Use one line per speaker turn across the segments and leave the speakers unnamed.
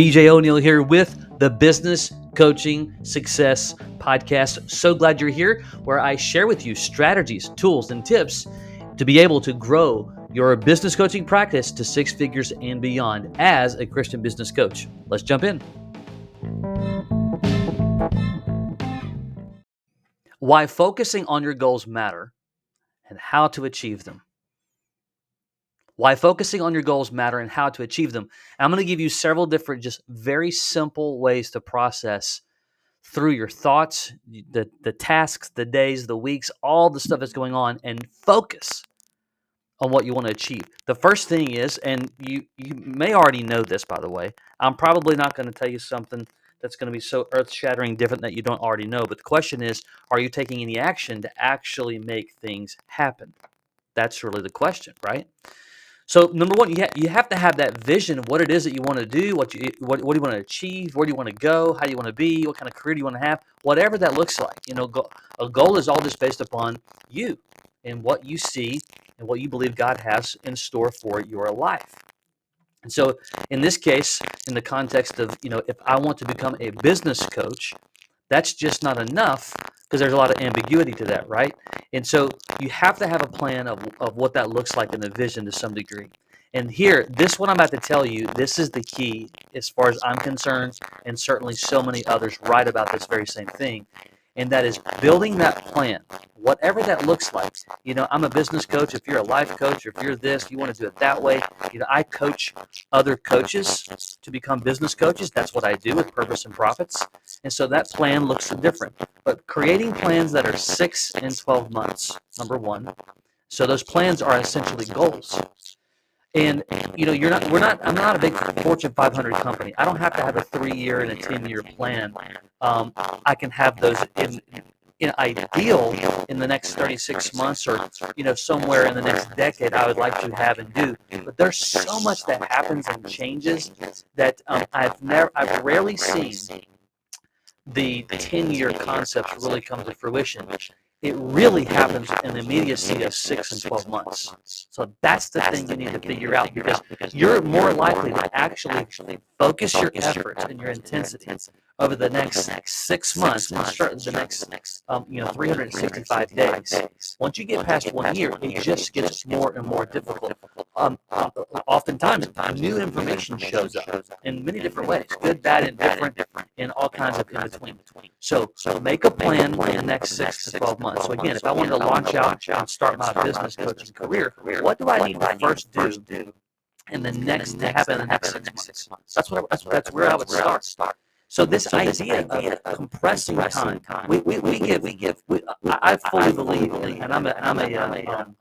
BJ O'Neal here with the Business Coaching Success Podcast. So glad you're here, where I share with you strategies, tools, and tips to be able to grow your business coaching practice to six figures and beyond as a Christian business coach. Let's jump in. Why focusing on your goals matter and how to achieve them why focusing on your goals matter and how to achieve them. And I'm going to give you several different, just very simple ways to process through your thoughts, the, the tasks, the days, the weeks, all the stuff that's going on, and focus on what you want to achieve. The first thing is, and you, you may already know this, by the way, I'm probably not going to tell you something that's going to be so earth shattering different that you don't already know. But the question is, are you taking any action to actually make things happen? That's really the question, right? So number one, you, ha- you have to have that vision of what it is that you want to do, what you what, what do you want to achieve, where do you want to go, how do you want to be, what kind of career do you want to have, whatever that looks like. You know, go- a goal is all just based upon you and what you see and what you believe God has in store for your life. And so, in this case, in the context of you know, if I want to become a business coach, that's just not enough because there's a lot of ambiguity to that, right? And so you have to have a plan of, of what that looks like in the vision to some degree. And here, this what I'm about to tell you, this is the key as far as I'm concerned, and certainly so many others write about this very same thing and that is building that plan, whatever that looks like. You know, I'm a business coach. If you're a life coach, or if you're this, you want to do it that way. You know, I coach other coaches to become business coaches. That's what I do with Purpose and Profits. And so that plan looks different. But creating plans that are six and 12 months, number one. So those plans are essentially goals. And you know, you're not. We're not. I'm not a big Fortune 500 company. I don't have to have a three-year and a 10-year plan. Um, I can have those in, in ideal in the next 36 months, or you know, somewhere in the next decade. I would like to have and do. But there's so much that happens and changes that um, I've never. I've rarely seen the 10-year concepts really come to fruition it really happens in the immediacy of six and 12 months. So that's the thing you need to figure out because you're more likely to actually focus your efforts and your intensity over the next six months and start the next um, you know 365 days. Once you get past one year, it just gets more and more difficult. Um, uh, oftentimes, new information shows up in many different ways, good, bad, and different, and all kinds of in between. So, so make a plan for the next six to 12 months. So again, if I wanted to launch out and start my business coaching career, what do I need to first do in the next to happen in the next six months? That's what that's, that's where I would start. So this, so this idea, idea of compressing, compressing time, time, we, we, we give, we give, we, I, fully I believe, believe, and I'm a, I'm a, I'm a, um,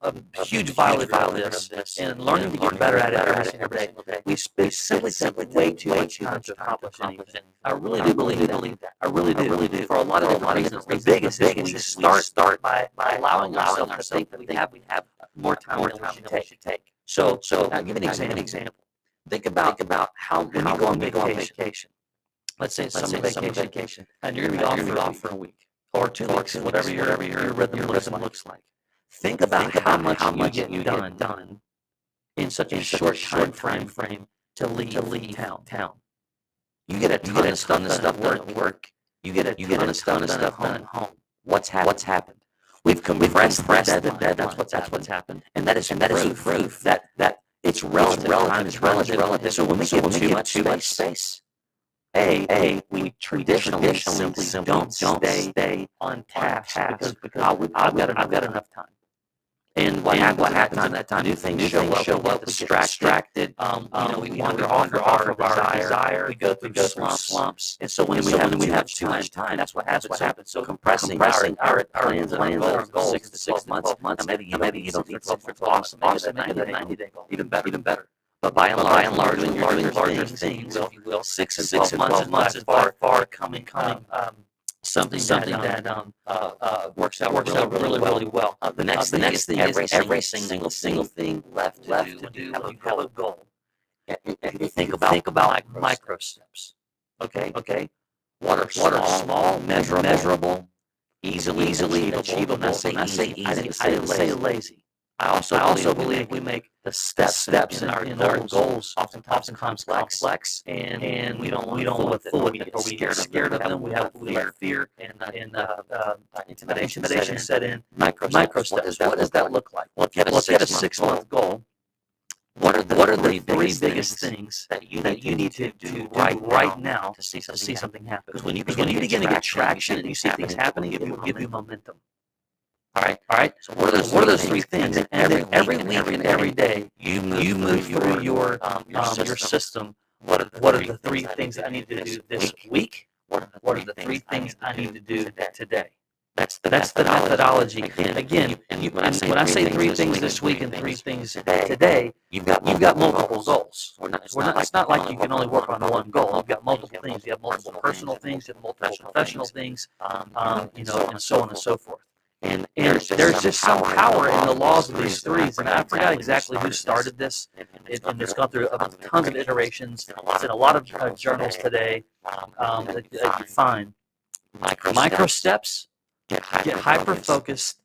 um, a huge violator of this, and learning to get better at it every single day. We, we simply take way too much time to accomplish anything. I really do believe that. I really do. really do. For a lot of a lot of reasons. The biggest is we start start by by allowing ourselves to think that we have we have more time more time than we should take. So so I'll give an example. Think about, think about how when you go on vacation. vacation. Let's say it's summer, vacation, vacation, and you're going to be off, for off for a week or two or weeks, whatever your, whatever your, your rhythm, your rhythm looks like. Think about think how much how much you get you done, done in such a in short, short time frame to leave, to leave town. town. You get a ton, you get a ton of stuff done at work. You get a you get a ton of stuff done at home. What's happened? What's happened? We've compressed, compressed the deadline. That's what's that's what's happened, and that is and that is proof that that it's relative. It's relative. It's relative. relative. So when we so give too much too much space, a a we traditionally, simply, simply don't, don't stay, stay on task, because, because I would, I've got I've got enough time. And what, and happens, what happens in that time? New things show up, show up, distracted. Um, um, you know, we, we wander off, off of our desire. desire. We go through, we go through slumps. And so when, so we, have, when we have too much time, that's what happens. What happens. So compressing, compressing our, our, plans and our goals, six to six months, months. Maybe you maybe you don't need six for awesome. Maybe that ninety day goal, even better, even better. But by and large, by and large, when you're doing larger things, if you will, six and twelve months and months is far, far coming, coming. Um, something something that, um, um, uh, uh, works out works out really really, really well. Uh, the next uh, the next thing every, is every single single thing left left to do you have a goal. And, you think about think about micro steps. Okay, okay. What are what are small, measurable, measurable, easily easily achievable? I say easy. I didn't say lazy.
I also,
I also
believe
believe we make
the steps,
steps
in,
in,
our,
in
goals,
our goals
oftentimes,
oftentimes
complex,
complex,
and,
and
we don't
we don't
fool with it,
fool with
we
it, we
scared
get
of them,
scared of them. We have
fear,
fear
and, uh,
and uh, uh,
intimidation,
intimidation
set
set
in. Micro,
Micro
steps.
What does that look like?
Look at a
Look at a
six month
goal.
What are the
What are the
three
biggest
things that you
that
need
you need
to do right
right
now to see
to
something
see
happen?
something happen?
Because when you
when you begin to get traction and you see things happening,
it will
give you
momentum. All right.
All right.
So what are those,
What are those three things?
And then
every week and every day,
you move,
you move through your
um, your,
um,
system.
your system.
What are the
What are
three
the three
things I
I
need to do this week? What are the
What are the three things I need to do
today?
today?
That's the
That's the methodology.
Again,
Again,
and
you,
when
and when I say three things this week and three things today,
you've got
you've got multiple goals.
We're not, it's,
We're not, it's not like you can only work on one goal. You've got multiple things. You have multiple personal things. You have multiple professional things.
um,
Um, you know, and so on and so forth.
And
And there's just some power in the laws of these threes. And I forgot exactly who started this. It, and it's gone through uh, tons of iterations. It's in a lot of uh, journals today um, that, that you find. Micro steps,
get
get hyper focused.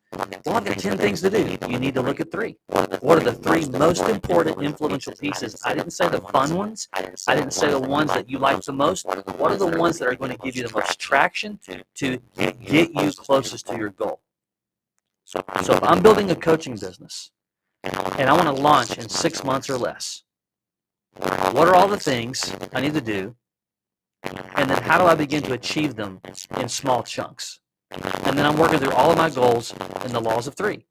Well, I've got 10 things to do. You need to look at three. What are the three most important influential pieces? I didn't say the fun ones. I didn't say the ones that you like the most. What are the ones that are going to give you the most traction to get you closest to your goal?
So
if I'm building a coaching business and I want to launch in six months or less, what are all the things I need to do? And then how do I begin to achieve them in small chunks? And then I'm working through all of my goals in the laws of three.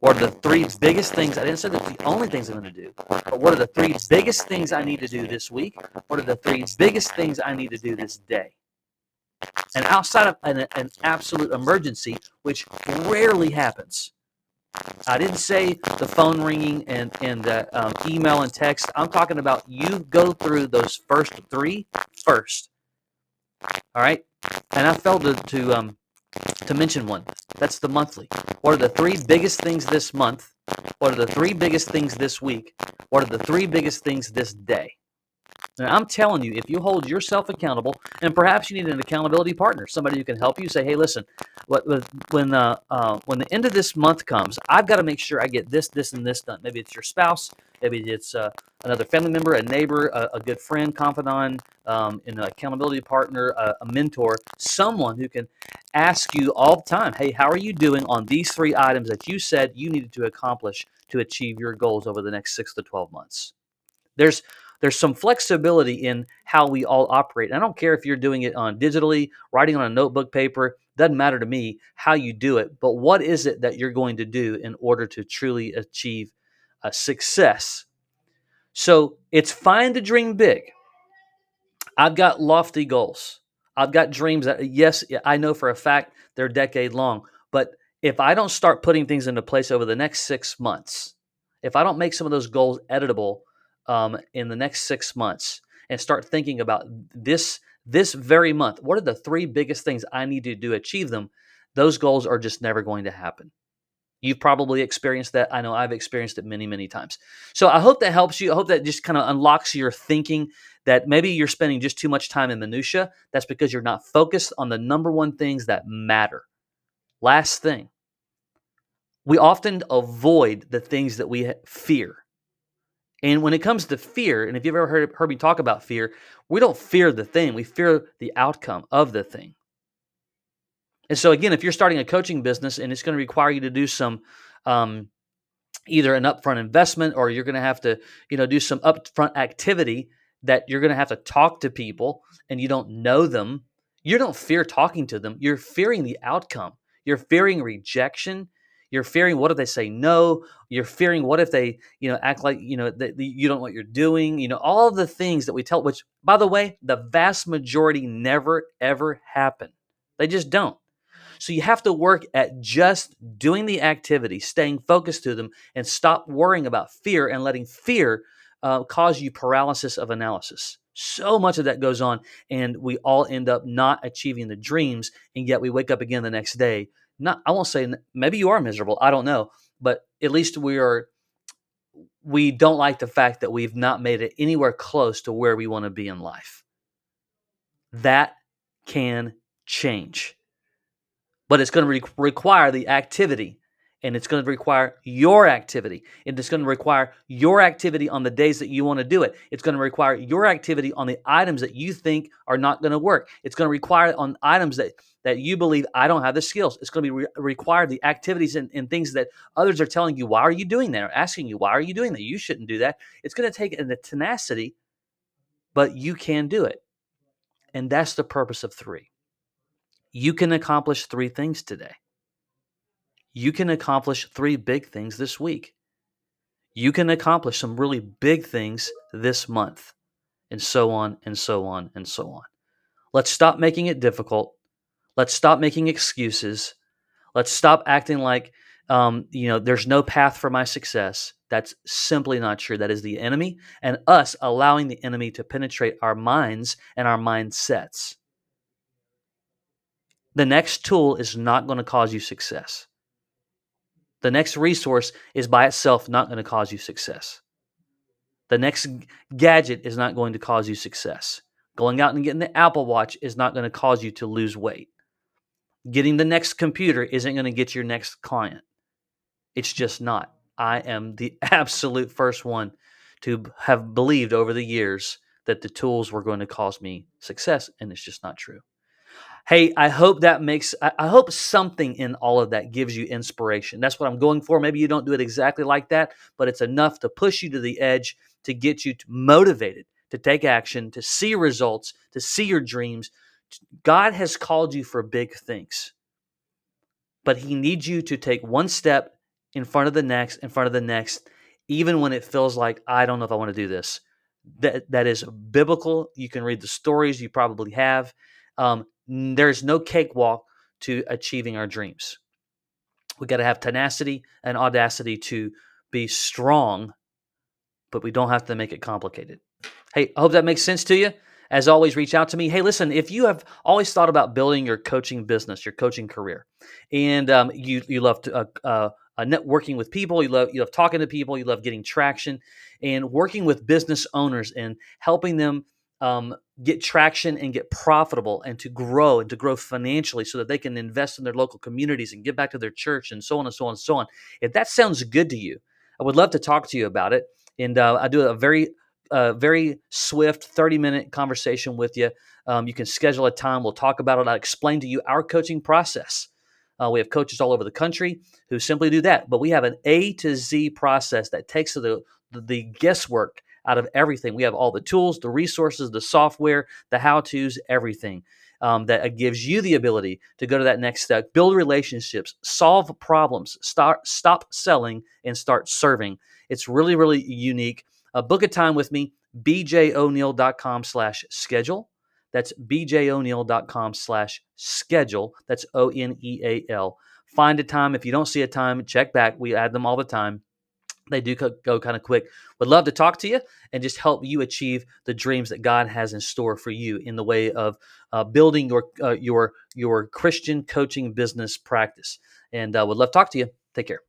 What are the three biggest things? I didn't say that's the only things I'm going to do, but what are the three biggest things I need to do this week? What are the three biggest things I need to do this day? And outside of an, an absolute emergency, which rarely happens, I didn't say the phone ringing and and the um, email and text. I'm talking about you go through those first three first. All right, and I failed to to um to mention one. That's the monthly. What are the three biggest things this month? What are the three biggest things this week? What are the three biggest things this day? And I'm telling you, if you hold yourself accountable, and perhaps you need an accountability partner, somebody who can help you say, "Hey, listen, when uh, uh, when the end of this month comes, I've got to make sure I get this, this, and this done." Maybe it's your spouse, maybe it's uh, another family member, a neighbor, a, a good friend, confidant, um, an accountability partner, a, a mentor, someone who can ask you all the time, "Hey, how are you doing on these three items that you said you needed to accomplish to achieve your goals over the next six to twelve months?" There's there's some flexibility in how we all operate. I don't care if you're doing it on digitally, writing on a notebook paper, doesn't matter to me how you do it, but what is it that you're going to do in order to truly achieve a success? So it's fine to dream big. I've got lofty goals. I've got dreams that, yes, I know for a fact they're decade long, but if I don't start putting things into place over the next six months, if I don't make some of those goals editable um, in the next six months and start thinking about this this very month, what are the three biggest things I need to do to achieve them? Those goals are just never going to happen. You've probably experienced that. I know I've experienced it many, many times. So I hope that helps you. I hope that just kind of unlocks your thinking that maybe you're spending just too much time in minutia. That's because you're not focused on the number one things that matter. Last thing, we often avoid the things that we fear. And when it comes to fear, and if you've ever heard, heard me talk about fear, we don't fear the thing, we fear the outcome of the thing. And so, again, if you're starting a coaching business and it's going to require you to do some um, either an upfront investment or you're going to have to, you know, do some upfront activity that you're going to have to talk to people and you don't know them, you don't fear talking to them. You're fearing the outcome. You're fearing rejection. You're fearing what if they say no? You're fearing what if they, you know, act like you know that you don't know what you're doing. You know, all the things that we tell. Which, by the way, the vast majority never ever happen. They just don't. So you have to work at just doing the activity, staying focused to them, and stop worrying about fear and letting fear uh, cause you paralysis of analysis. So much of that goes on, and we all end up not achieving the dreams, and yet we wake up again the next day. Not, I won't say maybe you are miserable. I don't know, but at least we are. We don't like the fact that we've not made it anywhere close to where we want to be in life. That can change but it's going to re- require the activity and it's going to require your activity. And it's going to require your activity on the days that you want to do it. It's going to require your activity on the items that you think are not going to work. It's going to require on items that that you believe I don't have the skills. It's going to be re- require the activities and, and things that others are telling you, why are you doing that? Or asking you, why are you doing that? You shouldn't do that. It's going to take a tenacity, but you can do it. And that's the purpose of three. You can accomplish three things today you can accomplish three big things this week. You can accomplish some really big things this month, and so on and so on and so on. Let's stop making it difficult. Let's stop making excuses. Let's stop acting like um, you know there's no path for my success. That's simply not true. That is the enemy and us allowing the enemy to penetrate our minds and our mindsets. The next tool is not going to cause you success. The next resource is by itself not going to cause you success. The next gadget is not going to cause you success. Going out and getting the Apple Watch is not going to cause you to lose weight. Getting the next computer isn't going to get your next client. It's just not. I am the absolute first one to have believed over the years that the tools were going to cause me success, and it's just not true. Hey, I hope that makes, I hope something in all of that gives you inspiration. That's what I'm going for. Maybe you don't do it exactly like that, but it's enough to push you to the edge to get you motivated to take action, to see results, to see your dreams. God has called you for big things, but He needs you to take one step in front of the next, in front of the next, even when it feels like, I don't know if I want to do this. That, that is biblical. You can read the stories, you probably have. Um, there's no cakewalk to achieving our dreams. We got to have tenacity and audacity to be strong, but we don't have to make it complicated. Hey, I hope that makes sense to you. As always, reach out to me. Hey, listen, if you have always thought about building your coaching business, your coaching career, and um, you you love to, uh, uh, uh, networking with people, you love you love talking to people, you love getting traction, and working with business owners and helping them um, get traction and get profitable and to grow and to grow financially so that they can invest in their local communities and give back to their church and so on and so on and so on. If that sounds good to you, I would love to talk to you about it. And uh, I do a very, very swift 30 minute conversation with you. Um, you can schedule a time. We'll talk about it. I'll explain to you our coaching process. Uh, we have coaches all over the country who simply do that. But we have an A to Z process that takes the, the, the guesswork out of everything. We have all the tools, the resources, the software, the how to's, everything. Um, that gives you the ability to go to that next step, build relationships, solve problems, start stop selling and start serving. It's really really unique. Uh, book a time with me, bjoneal.com slash schedule. That's bjoneal.com slash schedule. That's O N E A L. Find a time. If you don't see a time, check back. We add them all the time. They do go kind of quick. Would love to talk to you and just help you achieve the dreams that God has in store for you in the way of uh, building your uh, your your Christian coaching business practice. And uh, would love to talk to you. Take care.